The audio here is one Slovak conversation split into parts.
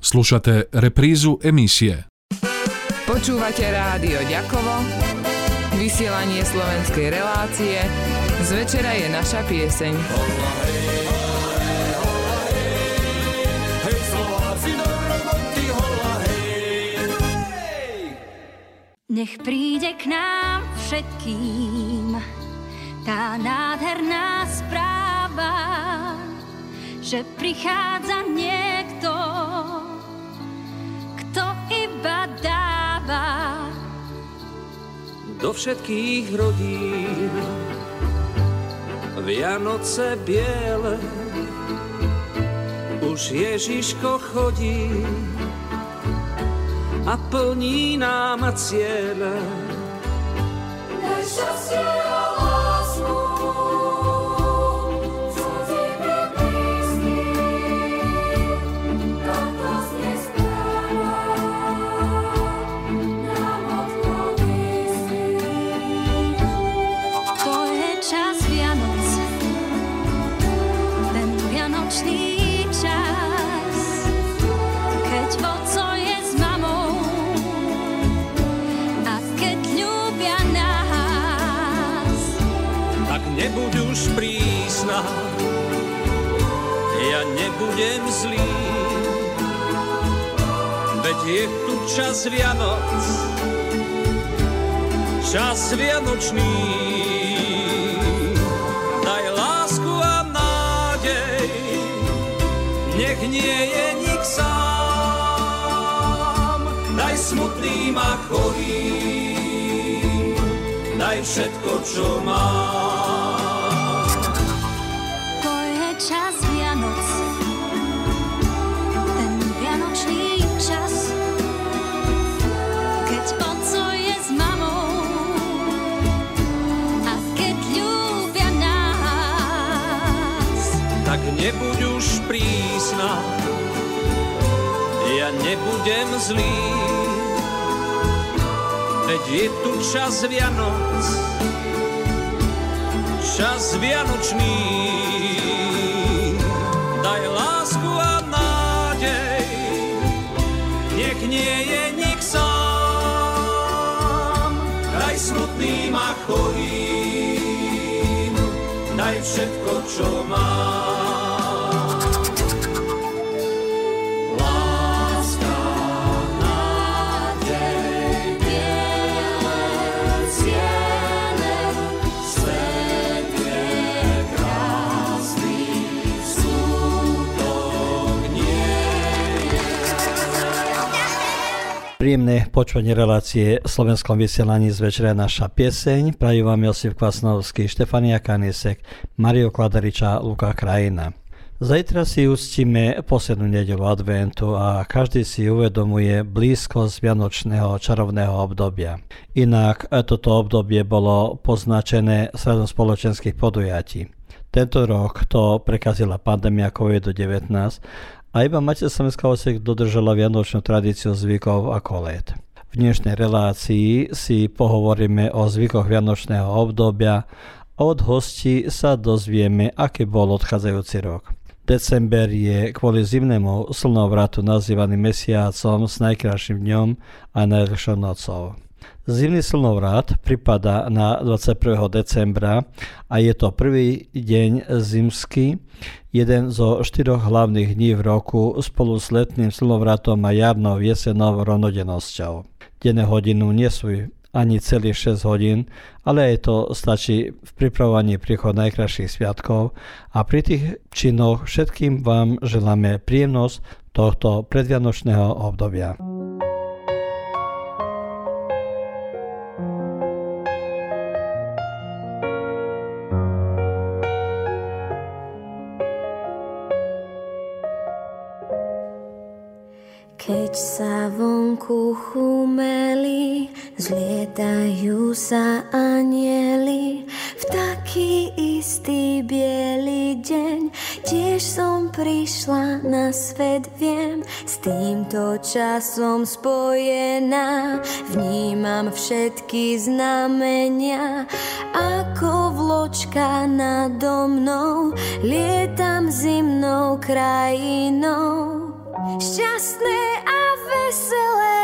Slušate reprízu emisie. Počúvate rádio Ďakovo, vysielanie slovenskej relácie, z večera je naša pieseň. Nech príde k nám všetkým tá nádherná správa, že prichádza niekto, kto iba dáva. Do všetkých rodín Vianoce biele už Ježiško chodí a plní nám cieľe. Daj Vianočný. Daj lásku a nádej, nech nie je nik sám. Daj smutným a chorým, daj všetko, čo mám. Zlý. Veď je tu čas Vianoc, čas Vianočný. Daj lásku a nádej, nech nie je nik sám. Daj smutným a chorým, daj všetko, čo mám. Príjemné počúvanie relácie v slovenskom vysielaní z večera naša pieseň. Prajú vám Josif Kvasnovský, Štefania Kanisek, Mario Kladariča, Luka Krajina. Zajtra si ustíme poslednú nedelu adventu a každý si uvedomuje blízkosť vianočného čarovného obdobia. Inak toto obdobie bolo poznačené sredom spoločenských podujatí. Tento rok to prekazila pandémia COVID-19 a iba Matia Slovenská osek dodržala vianočnú tradíciu zvykov ako let. V dnešnej relácii si pohovoríme o zvykoch vianočného obdobia a od hostí sa dozvieme, aký bol odchádzajúci rok. December je kvôli zimnému slnovratu nazývaný mesiacom s najkrajším dňom a najdlhšou nocou. Zimný slnovrat pripada na 21. decembra a je to prvý deň zimský, jeden zo štyroch hlavných dní v roku spolu s letným slnovratom a jarnou jesenou rovnodennosťou. Denné hodinu nie sú ani celých 6 hodín, ale aj to stačí v pripravovaní príchod najkrajších sviatkov a pri tých činoch všetkým vám želáme príjemnosť tohto predvianočného obdobia. Keď sa vonku chumeli, zlietajú sa anieli, v taký istý biely deň tiež som prišla na svet, viem, s týmto časom spojená, vnímam všetky znamenia, ako vločka nado mnou, lietam zimnou krajinou. šťastné veselé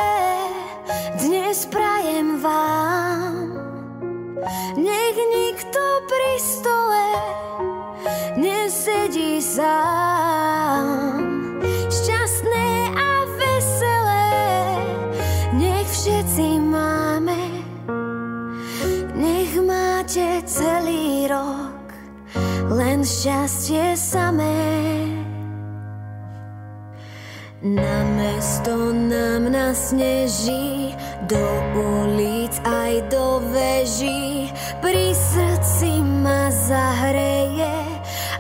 dnes prajem vám. Nech nikto pri stole nesedí sám. Šťastné a veselé nech všetci máme. Nech máte celý rok len šťastie samé. Na mesto nám nasneží, do ulic aj do veží, pri srdci ma zahreje,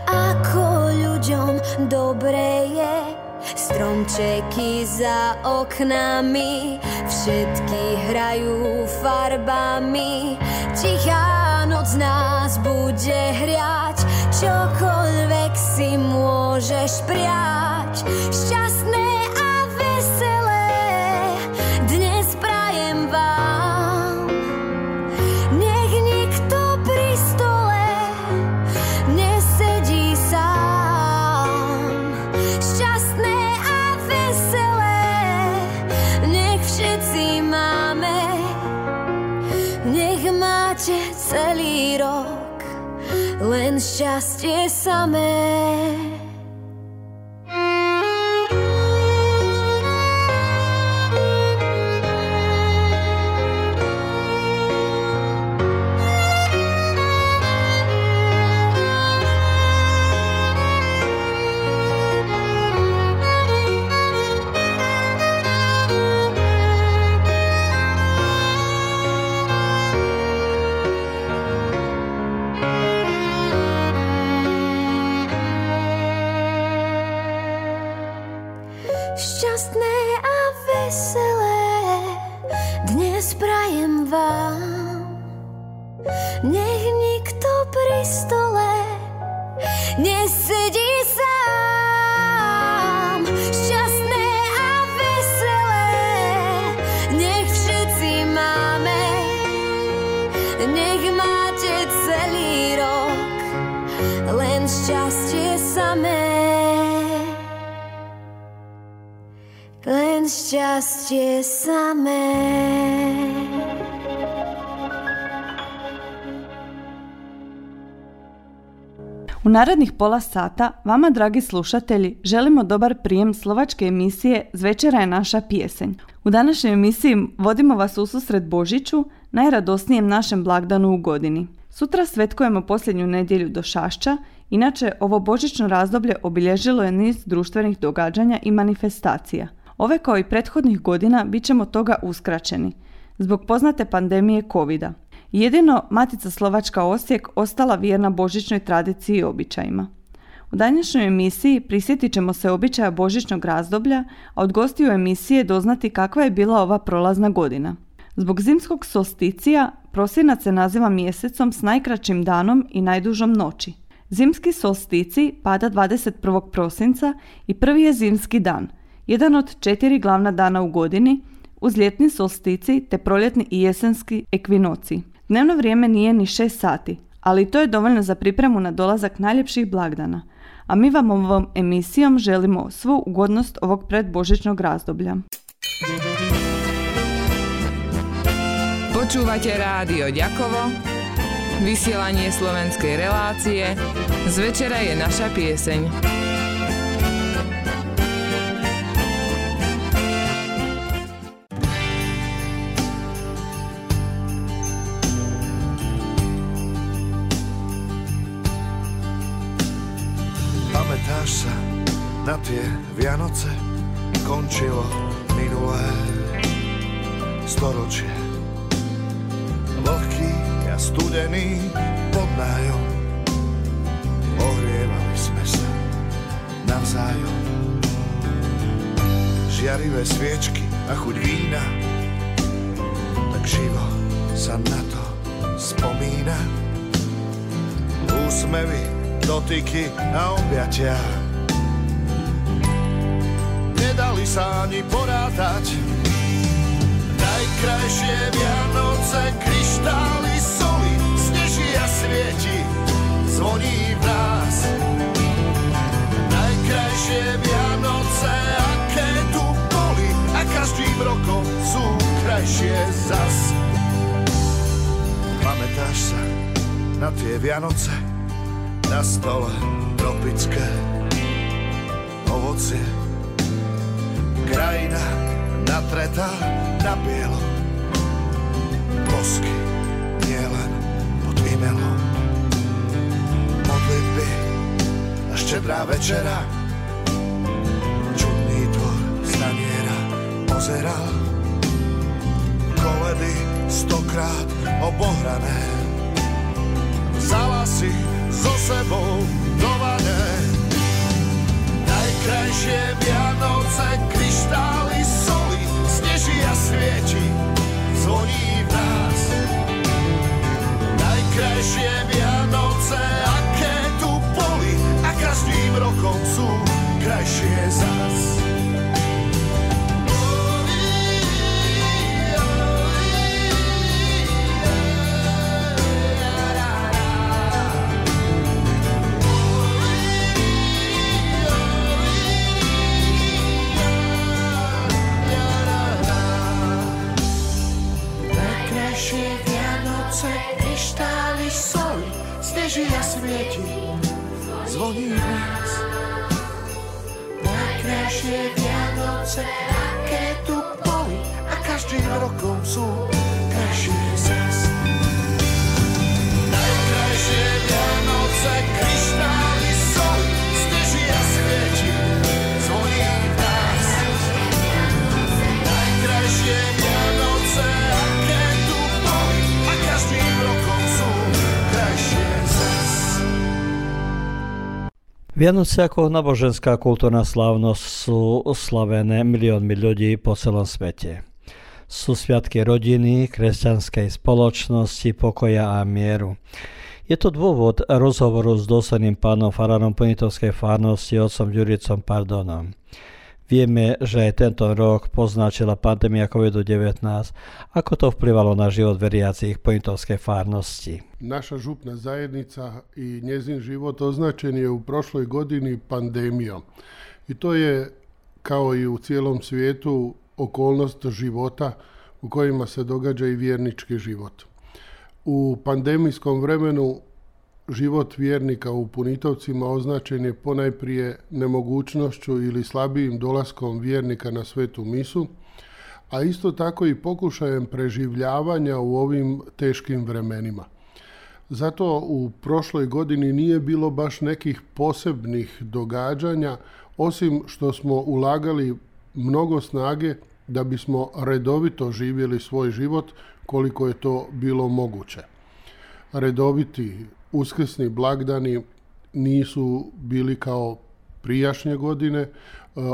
ako ľuďom dobre je. Stromčeky za oknami, všetky hrajú farbami, tichá noc nás bude hriať, čokoľvek si môžeš priať. Šťastné just your summer. U narednih pola sata vama, dragi slušatelji, želimo dobar prijem slovačke emisije Zvečera je naša pjesenj. U današnjoj emisiji vodimo vas u susret Božiću, najradosnijem našem blagdanu u godini. Sutra svetkujemo posljednju nedjelju do Šašća, inače ovo božićno razdoblje obilježilo je niz društvenih događanja i manifestacija. Ove kao i prethodnih godina bit ćemo toga uskraćeni zbog poznate pandemije covid -a. Jedino Matica Slovačka Osijek ostala vjerna božićnoj tradiciji i običajima. U današnjoj emisiji prisjetit ćemo se običaja božićnog razdoblja, a od gostiju emisije doznati kakva je bila ova prolazna godina. Zbog zimskog solsticija prosinac se naziva mjesecom s najkraćim danom i najdužom noći. Zimski solstici pada 21. prosinca i prvi je zimski dan, jedan od četiri glavna dana u godini, uz ljetni solstici te proljetni i jesenski ekvinoci. Dnevno vrijeme nije ni 6 sati, ali to je dovoljno za pripremu na dolazak najljepših blagdana. A mi vam ovom emisijom želimo svu ugodnost ovog predbožićnog razdoblja. Počúvate rádio Ďakovo, vysielanie slovenskej relácie, z večera je naša pieseň. Na tie Vianoce? Končilo minulé storočie. Vlhký a studený pod nájom. Ohrievali sme sa navzájom. Žiarivé sviečky a chuť vína, tak živo sa na to spomína. Úsmevy dotyky a objatia sa ani porátať. Najkrajšie Vianoce, kryštály, soli, sneží a svieti, zvoní v nás. Najkrajšie Vianoce, aké tu boli a každým rokom sú krajšie zas. Pamätáš sa na tie Vianoce, na stole tropické ovocie, Krajina natretá na bielo, bosky nielen pod výmelom. Modlitby a štedrá večera, čudný dvor staniera pozeral. Koledy stokrát obohrané, vzala si so sebou do vane. Najkrajšie Vianoce, kryštály soli, sneží a svieti, zvoní v nás. Najkrajšie Vianoce, aké tu boli, a každým rokom sú krajšie zas. Sneží a svieti, zvoní nás. Najkrajšie Vianoce, aké tu boli, a každým rokom sú Vianoce ako náboženská kultúrna slávnosť sú oslavené miliónmi ľudí po celom svete. Sú sviatky rodiny, kresťanskej spoločnosti, pokoja a mieru. Je to dôvod rozhovoru s dôsledným pánom farárom Ponitovskej farnosti, otcom Ďuricom Pardonom. Vieme, že tento rok poznačila pandémia COVID-19. Ako to vplyvalo na život veriacich Ponitovskej farnosti? Naša župna zajednica i njezin život označen je u prošloj godini pandemijom. I to je, kao i u cijelom svijetu, okolnost života u kojima se događa i vjernički život. U pandemijskom vremenu život vjernika u Punitovcima označen je ponajprije nemogućnošću ili slabijim dolaskom vjernika na svetu misu, a isto tako i pokušajem preživljavanja u ovim teškim vremenima. Zato u prošloj godini nije bilo baš nekih posebnih događanja, osim što smo ulagali mnogo snage da bismo redovito živjeli svoj život koliko je to bilo moguće. Redoviti uskrsni blagdani nisu bili kao prijašnje godine e,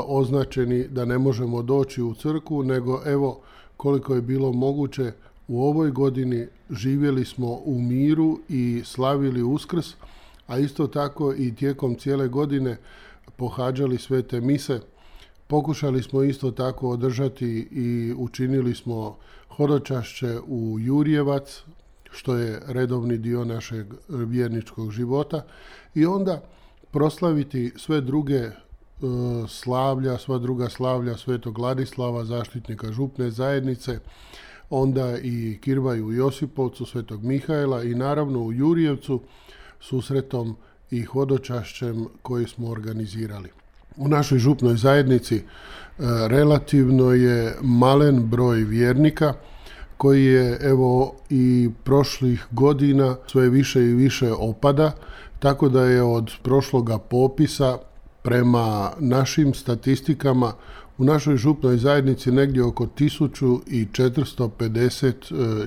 označeni da ne možemo doći u crku, nego evo koliko je bilo moguće u ovoj godini živjeli smo u miru i slavili uskrs, a isto tako i tijekom cijele godine pohađali svete mise. Pokušali smo isto tako održati i učinili smo hodočašće u Jurjevac, što je redovni dio našeg vjerničkog života i onda proslaviti sve druge e, slavlja, sva druga slavlja Svetog Ladislava, zaštitnika župne zajednice, onda i Kirvaju u Josipovcu, Svetog Mihajla i naravno u Jurjevcu susretom i hodočašćem koji smo organizirali. U našoj župnoj zajednici e, relativno je malen broj vjernika, koji je evo i prošlih godina sve više i više opada, tako da je od prošloga popisa prema našim statistikama u našoj župnoj zajednici negdje oko 1450 e,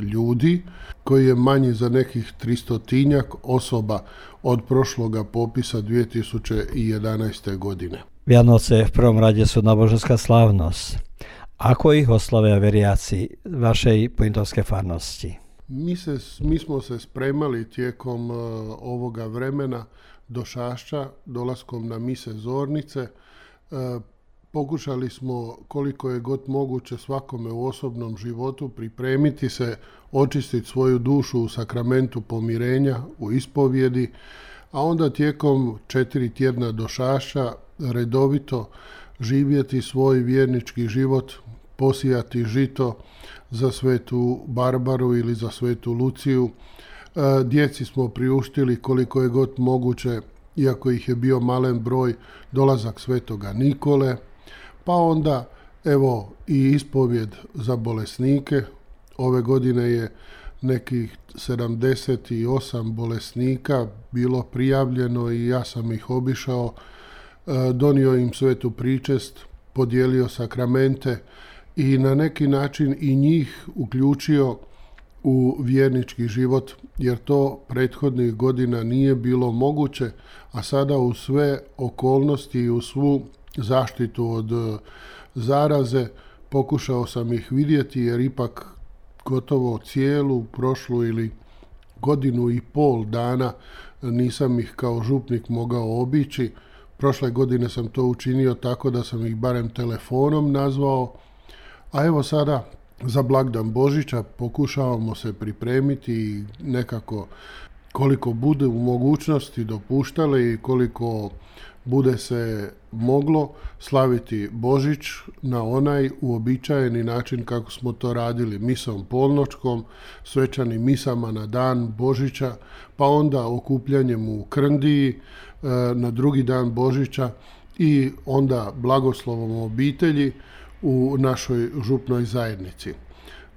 ljudi, koji je manji za nekih 300 tinjak osoba od prošloga popisa 2011. godine. Vianoce v prvom rade sú náboženská slávnosť. Ako ih oslavia veriaci vašej pointovske farnosti? Mi, se, mi smo se spremali tijekom uh, ovoga vremena do Šašća, dolaskom na mise Zornice. Uh, pokušali smo koliko je god moguće svakome u osobnom životu pripremiti se, očistiti svoju dušu u sakramentu pomirenja, u ispovjedi, a onda tijekom četiri tjedna do Šašća redovito živjeti svoj vjernički život, posijati žito za svetu Barbaru ili za svetu Luciju, Djeci smo priuštili koliko je god moguće, iako ih je bio malen broj, dolazak svetoga Nikole, pa onda evo i ispovjed za bolesnike. Ove godine je nekih 78 bolesnika bilo prijavljeno i ja sam ih obišao, e, donio im svetu pričest, podijelio sakramente i na neki način i njih uključio u vjernički život, jer to prethodnih godina nije bilo moguće, a sada u sve okolnosti i u svu zaštitu od e, zaraze pokušao sam ih vidjeti jer ipak gotovo cijelu prošlu ili godinu i pol dana nisam ih kao župnik mogao obići. Prošle godine sam to učinio tako da sam ih barem telefonom nazvao, a evo sada za blagdan Božića pokušavamo se pripremiti i nekako koliko bude u mogućnosti dopuštale i koliko bude se moglo slaviti Božić na onaj uobičajeni način kako smo to radili misom polnočkom, svečanim misama na dan Božića, pa onda okupljanjem u Krndiji e, na drugi dan Božića i onda blagoslovom obitelji u našoj župnoj zajednici.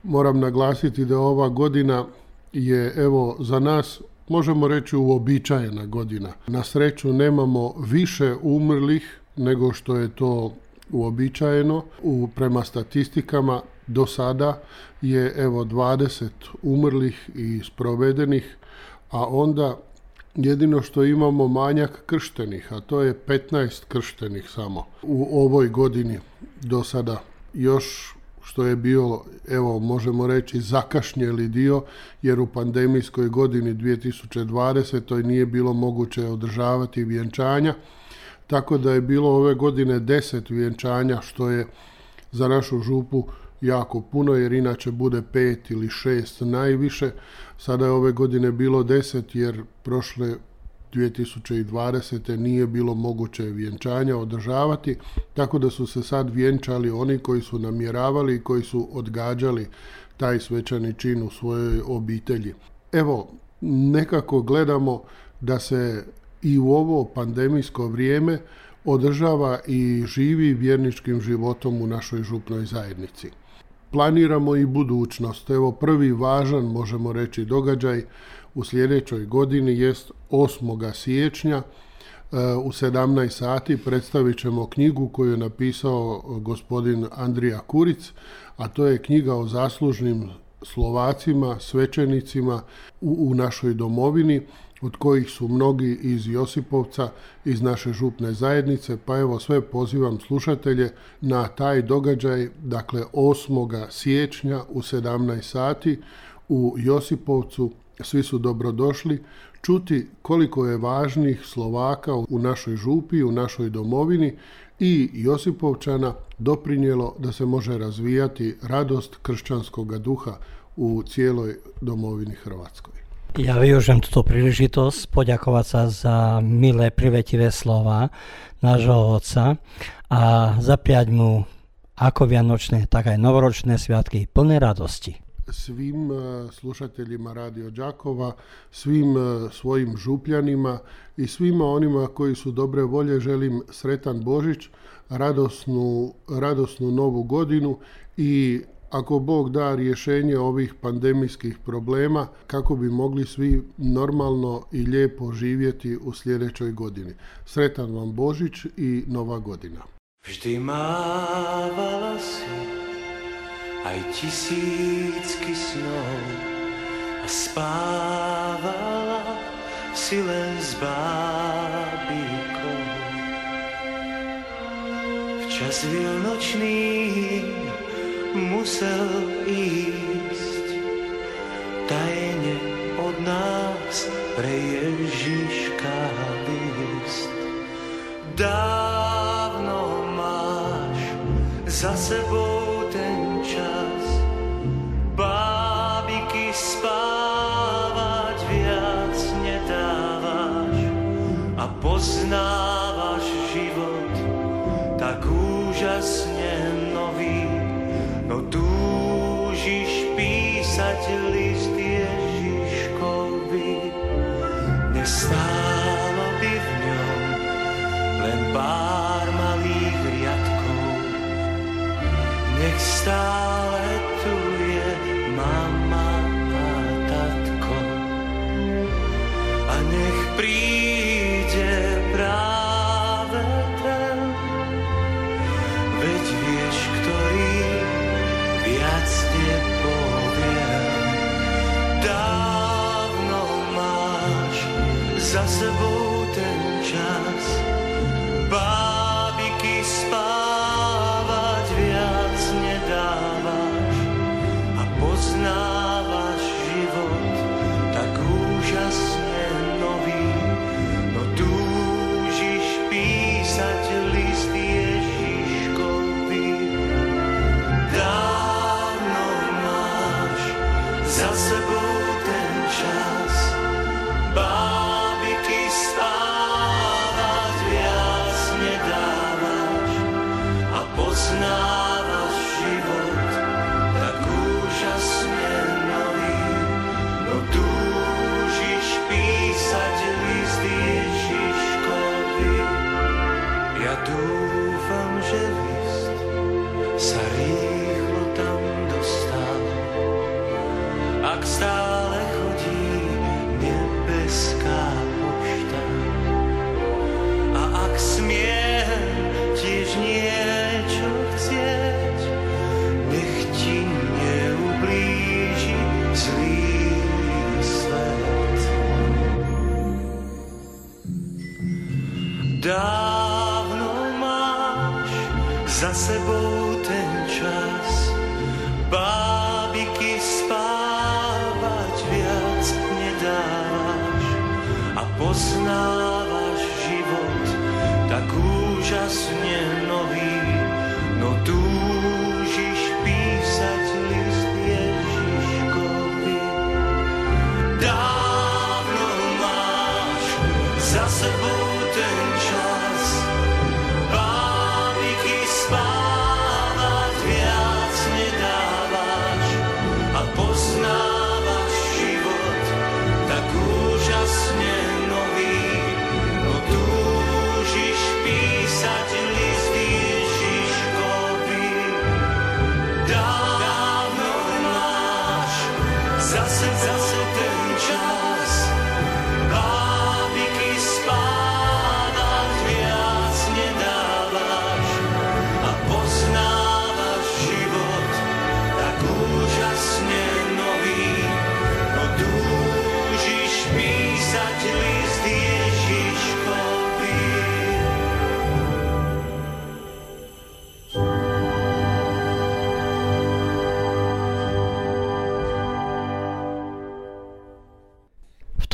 Moram naglasiti da ova godina je evo za nas možemo reći uobičajena godina. Na sreću nemamo više umrlih nego što je to uobičajeno. U, prema statistikama do sada je evo 20 umrlih i sprovedenih, a onda jedino što imamo manjak krštenih, a to je 15 krštenih samo u ovoj godini do sada. Još što je bio, evo možemo reći, zakašnjeli dio, jer u pandemijskoj godini 2020. nije bilo moguće održavati vjenčanja, tako da je bilo ove godine deset vjenčanja, što je za našu župu jako puno, jer inače bude pet ili šest najviše. Sada je ove godine bilo deset, jer prošle 2020. nije bilo moguće vjenčanja održavati, tako da su se sad vjenčali oni koji su namjeravali i koji su odgađali taj svečani čin u svojoj obitelji. Evo, nekako gledamo da se i u ovo pandemijsko vrijeme održava i živi vjerničkim životom u našoj župnoj zajednici. Planiramo i budućnost. Evo prvi važan, možemo reći, događaj u sljedećoj godini jest 8. siječnja e, u 17 sati predstavit ćemo knjigu koju je napisao gospodin Andrija Kuric, a to je knjiga o zaslužnim Slovacima, svećenicima u, u našoj domovini, od kojih su mnogi iz Josipovca, iz naše župne zajednice, pa evo sve pozivam slušatelje na taj događaj, dakle 8. siječnja u 17 sati u Josipovcu svi su dobrodošli čuti koliko je važnih Slovaka u našoj župi, u našoj domovini i Josipovčana doprinjelo da se može razvijati radost kršćanskog duha u cijeloj domovini Hrvatskoj. Ja využijem túto príležitosť poďakovať sa za milé, privetivé slova nášho otca a zapriať mu ako vianočné, tak aj novoročné sviatky plné radosti. Svim e, slušateljima Radio Đakova, svim e, svojim župljanima i svima onima koji su dobre volje želim sretan Božić, radosnu, radosnu novu godinu i ako Bog da rješenje ovih pandemijskih problema kako bi mogli svi normalno i lijepo živjeti u sljedećoj godini. Sretan vam Božić i Nova godina. si aj tisícky snov a spávala si len s bábikou. Včas vianočný musel ísť tajne od nás pre Ježiška list. Dávno máš za sebou Dávno máš za sebou just as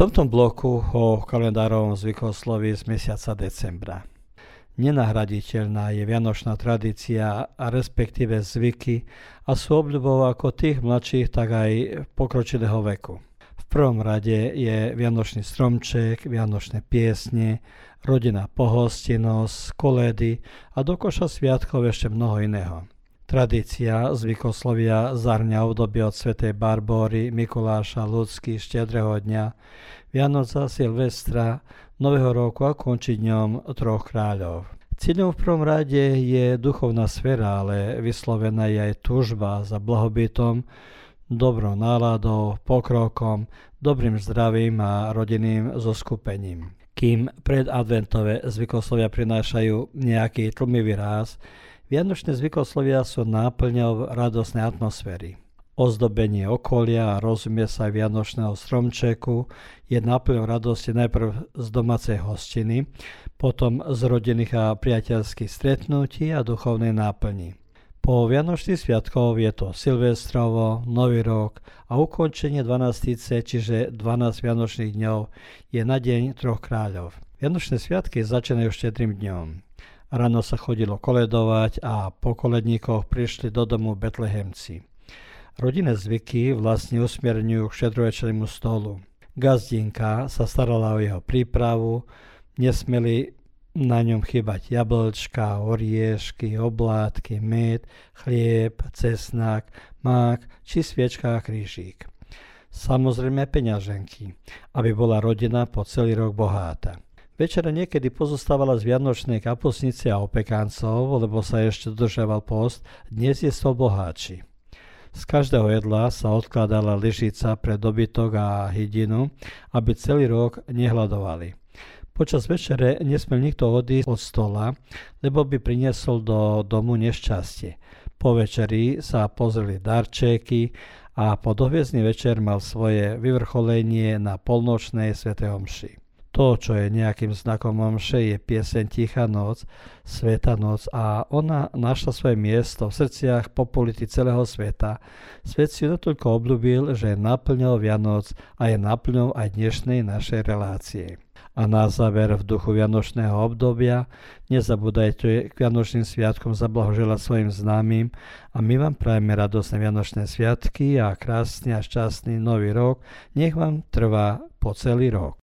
tomto bloku o kalendárovom zvykosloví z mesiaca decembra. Nenahraditeľná je vianočná tradícia a respektíve zvyky a sú obľubou ako tých mladších, tak aj pokročilého veku. V prvom rade je vianočný stromček, vianočné piesne, rodinná pohostinnosť, kolédy a do koša sviatkov ešte mnoho iného. Tradícia zvykoslovia zahrňa obdobie od svätej Barbóry, Mikuláša, Ľudsky, Štedrého dňa, Vianoca, Silvestra, Nového roku a končí dňom troch kráľov. Cieľom v prvom rade je duchovná sféra, ale vyslovená je aj túžba za blahobytom, dobrou náladou, pokrokom, dobrým zdravím a rodinným zoskupením. Kým predadventové zvykoslovia prinášajú nejaký tlmivý ráz, Vianočné zvykoslovia sú náplňou radosnej atmosféry. Ozdobenie okolia a rozumie sa vianočného stromčeku je náplňou radosti najprv z domácej hostiny, potom z rodinných a priateľských stretnutí a duchovnej náplni. Po Vianočných sviatkov je to Silvestrovo, Nový rok a ukončenie 12. čiže 12 Vianočných dňov je na deň troch kráľov. Vianočné sviatky začínajú štedrým dňom. Ráno sa chodilo koledovať a po koledníkoch prišli do domu betlehemci. Rodinné zvyky vlastne usmierňujú k štedrovečernému stolu. Gazdinka sa starala o jeho prípravu, nesmeli na ňom chýbať jablčka, oriešky, oblátky, med, chlieb, cesnak, mák či sviečka a krížik. Samozrejme peňaženky, aby bola rodina po celý rok boháta. Večera niekedy pozostávala z vianočnej kapusnice a opekancov, lebo sa ešte dodržiaval post, dnes je stôl boháči. Z každého jedla sa odkladala lyžica pre dobytok a hydinu, aby celý rok nehľadovali. Počas večere nesmel nikto odísť od stola, lebo by priniesol do domu nešťastie. Po večeri sa pozreli darčeky a po dohviezdný večer mal svoje vyvrcholenie na polnočnej svätej omši. To, čo je nejakým znakom omše, je pieseň Tichá noc, Sveta noc a ona našla svoje miesto v srdciach populity celého sveta. Svet si natoľko obľúbil, že je naplňou Vianoc a je naplňou aj dnešnej našej relácie. A na záver v duchu Vianočného obdobia nezabúdajte k Vianočným sviatkom zablahoželať svojim známym a my vám prajeme radosné Vianočné sviatky a krásny a šťastný nový rok. Nech vám trvá po celý rok.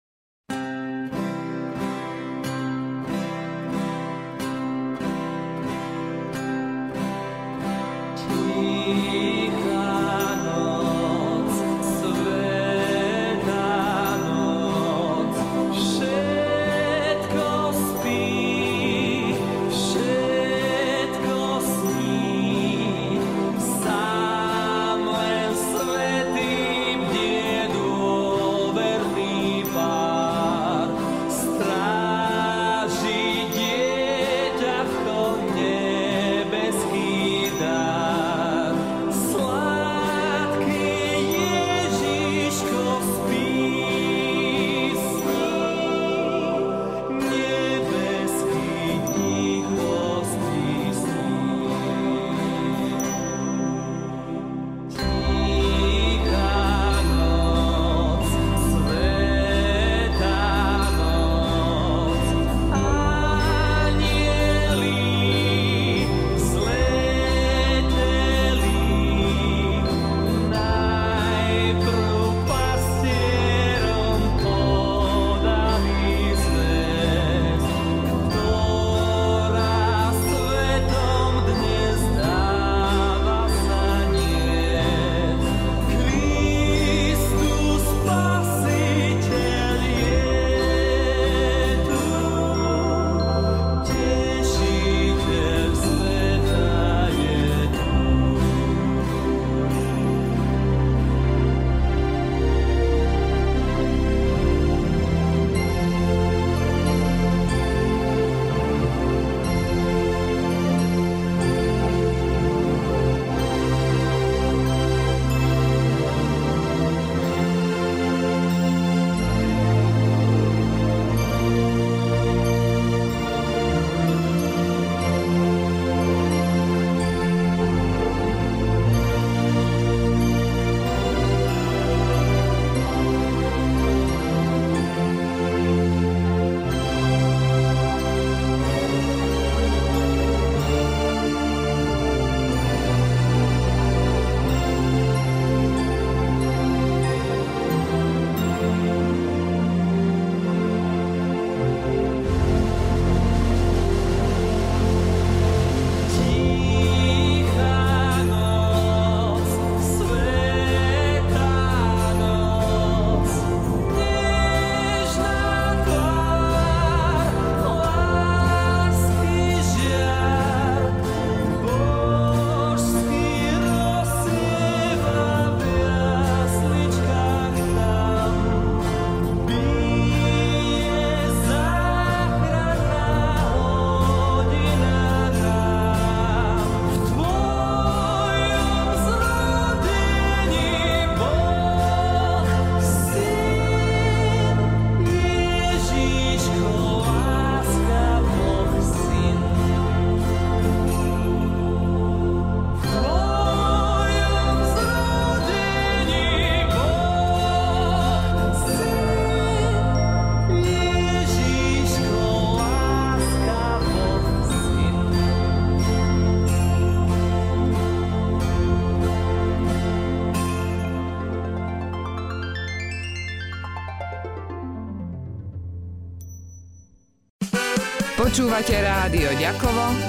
Počúvate rádio Ďakovo,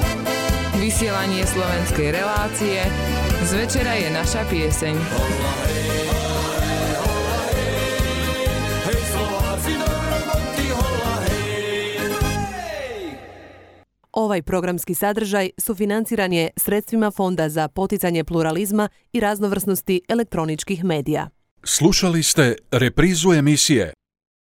vysielanie slovenskej relácie, z večera je naša pieseň. Hej Slováci do roboty, hola hej, Ovaj programski sadržaj sufinanciran je sredstvima Fonda za poticanje pluralizma i raznovrsnosti elektroničkih medija. Slušali ste reprizu emisije